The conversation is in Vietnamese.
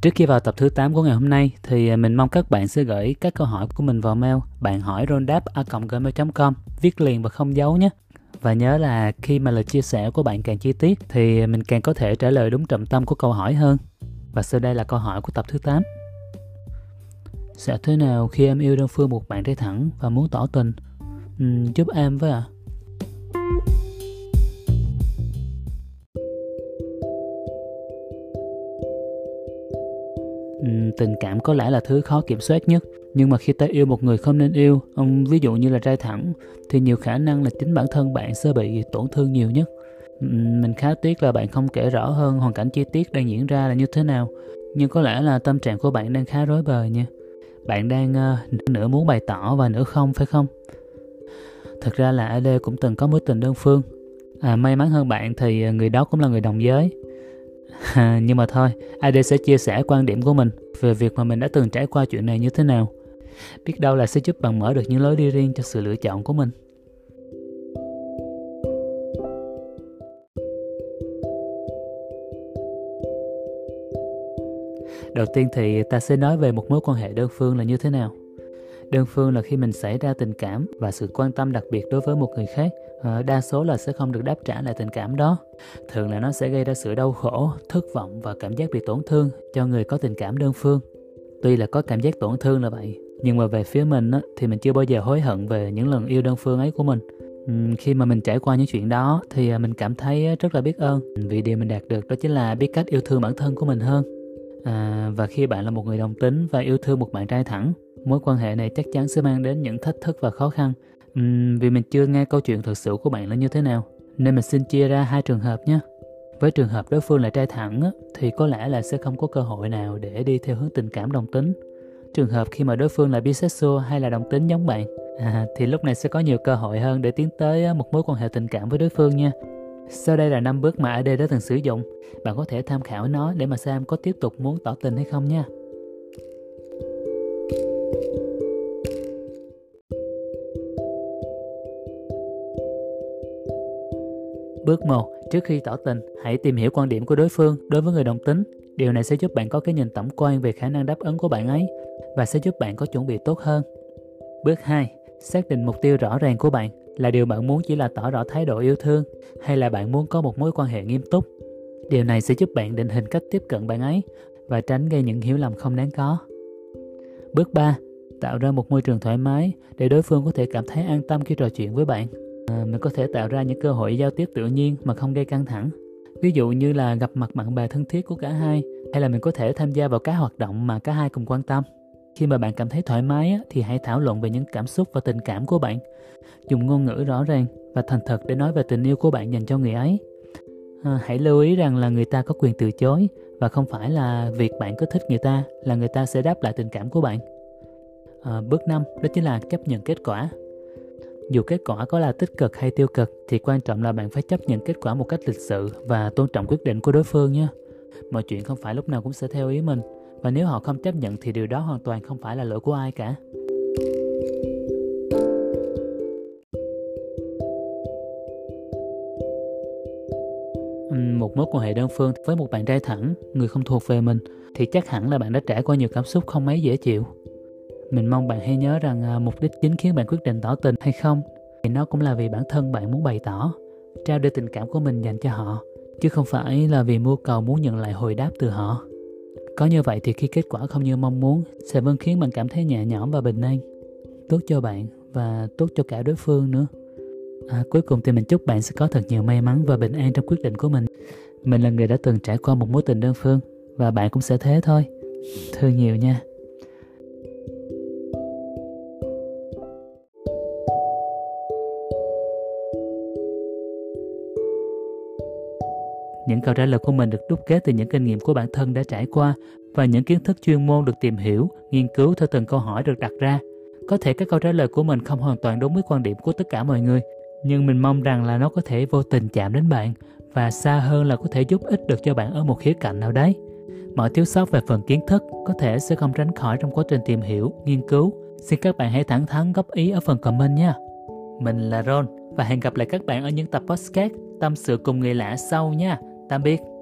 Trước khi vào tập thứ 8 của ngày hôm nay thì à, mình mong các bạn sẽ gửi các câu hỏi của mình vào mail bạn hỏi rondap com viết liền và không giấu nhé. Và nhớ là khi mà lời chia sẻ của bạn càng chi tiết thì à, mình càng có thể trả lời đúng trọng tâm của câu hỏi hơn. Và sau đây là câu hỏi của tập thứ 8. Sẽ thế nào khi em yêu đơn phương một bạn trai thẳng và muốn tỏ tình? Ừ, giúp em với ạ. À? Tình cảm có lẽ là thứ khó kiểm soát nhất. Nhưng mà khi ta yêu một người không nên yêu ông ví dụ như là trai thẳng thì nhiều khả năng là chính bản thân bạn sẽ bị tổn thương nhiều nhất. Mình khá tiếc là bạn không kể rõ hơn hoàn cảnh chi tiết đang diễn ra là như thế nào. Nhưng có lẽ là tâm trạng của bạn đang khá rối bời nha. Bạn đang uh, nửa muốn bày tỏ và nửa không phải không? Thực ra là ad cũng từng có mối tình đơn phương. À, may mắn hơn bạn thì ờ, người đó cũng là người đồng giới. À, nhưng mà thôi, AD sẽ chia sẻ quan điểm của mình về việc mà mình đã từng trải qua chuyện này như thế nào. Biết đâu là sẽ giúp bạn mở được những lối đi riêng cho sự lựa chọn của mình. Đầu tiên thì ta sẽ nói về một mối quan hệ đơn phương là như thế nào đơn phương là khi mình xảy ra tình cảm và sự quan tâm đặc biệt đối với một người khác ờ, đa số là sẽ không được đáp trả lại tình cảm đó. Thường là nó sẽ gây ra sự đau khổ thất vọng và cảm giác bị tổn thương cho người có tình cảm đơn phương. Tuy là có cảm giác tổn thương là vậy nhưng mà về phía mình á, thì mình chưa bao giờ hối hận về những lần yêu đơn phương ấy của mình. Khi mà mình trải qua những chuyện đó thì à, mình cảm thấy à, rất là biết ơn. Vì điều mình đạt được đó chính là biết cách yêu thương bản thân của mình hơn. À, và khi bạn là một người đồng tính và yêu thương một bạn trai thẳng mối quan hệ này chắc chắn sẽ mang đến những thách thức và khó khăn. Uhm, vì mình chưa nghe câu chuyện thực sự của bạn là như thế nào nên mình xin chia ra hai trường hợp nhé. Với trường hợp đối phương là trai thẳng á, thì có lẽ là sẽ không có cơ hội nào để đi theo hướng tình cảm đồng tính. Trường hợp khi mà đối phương là bisexual hay là đồng tính giống bạn à, thì lúc này sẽ có nhiều cơ hội hơn để tiến tới à, một mối quan hệ tình cảm với đối phương nha. Sau đây là năm bước mà AD đã từng sử dụng. Bạn có thể tham khảo nó để mà xem có tiếp tục muốn tỏ tình hay không nha. Bước 1. Trước khi tỏ tình, hãy tìm hiểu quan điểm của đối phương đối với người đồng tính. Điều này sẽ giúp bạn có cái nhìn tổng quan về khả năng đáp ứng của bạn ấy và sẽ giúp bạn có chuẩn bị tốt hơn. Bước 2. Xác định mục tiêu rõ ràng của bạn là điều bạn muốn chỉ là tỏ rõ thái độ yêu thương hay là bạn muốn có một mối quan hệ nghiêm túc. Điều này sẽ giúp bạn định hình cách tiếp cận bạn ấy và tránh gây những hiểu lầm không đáng có. Bước 3. Tạo ra một môi trường thoải mái để đối phương có thể cảm thấy an tâm khi trò chuyện với bạn à, mình có thể tạo ra những cơ hội giao tiếp tự nhiên mà không gây căng thẳng. Ví dụ như là gặp mặt bạn bè thân thiết của cả hai hay là mình có thể tham gia vào các hoạt động mà cả hai cùng quan tâm. Khi mà bạn cảm thấy thoải mái thì hãy thảo luận về những cảm xúc và tình cảm của bạn. Dùng ngôn ngữ rõ ràng và thành thật để nói về tình yêu của bạn dành cho người ấy. À, hãy lưu ý rằng là người ta có quyền từ chối và không phải là việc bạn có thích người ta là người ta sẽ đáp lại tình cảm của bạn. À, bước 5 đó chính là chấp nhận kết quả dù kết quả có là tích cực hay tiêu cực thì quan trọng là bạn phải chấp nhận kết quả một cách lịch sự và tôn trọng quyết định của đối phương nhé. Mọi chuyện không phải lúc nào cũng sẽ theo ý mình và nếu họ không chấp nhận thì điều đó hoàn toàn không phải là lỗi của ai cả. một mối quan hệ đơn phương với một bạn trai thẳng, người không thuộc về mình thì chắc hẳn là bạn đã trải qua nhiều cảm xúc không mấy dễ chịu mình mong bạn hãy nhớ rằng à, mục đích chính khiến bạn quyết định tỏ tình hay không thì nó cũng là vì bản thân bạn muốn bày tỏ trao đưa tình cảm của mình dành cho họ chứ không phải là vì mưu cầu muốn nhận lại hồi đáp từ họ. Có như vậy thì khi kết quả không như mong muốn sẽ vẫn khiến bạn cảm thấy nhẹ nhõm và bình an. Tốt cho bạn và tốt cho cả đối phương nữa. À, cuối cùng thì mình chúc bạn sẽ có thật nhiều may mắn và bình an trong quyết định của mình. Mình là người đã từng trải qua một mối tình đơn phương và bạn cũng sẽ thế thôi. Thương nhiều nha. Những câu trả lời của mình được đúc kết từ những kinh nghiệm của bản thân đã trải qua và những kiến thức chuyên môn được tìm hiểu, nghiên cứu theo từng câu hỏi được đặt ra. Có thể các câu trả lời của mình không hoàn toàn đúng với quan điểm của tất cả mọi người, nhưng mình mong rằng là nó có thể vô tình chạm đến bạn và xa hơn là có thể giúp ích được cho bạn ở một khía cạnh nào đấy. Mọi thiếu sót về phần kiến thức có thể sẽ không tránh khỏi trong quá trình tìm hiểu, nghiên cứu. Xin các bạn hãy thẳng thắn góp ý ở phần comment nha. Mình là Ron và hẹn gặp lại các bạn ở những tập podcast tâm sự cùng người lạ sau nha. Tạm biệt.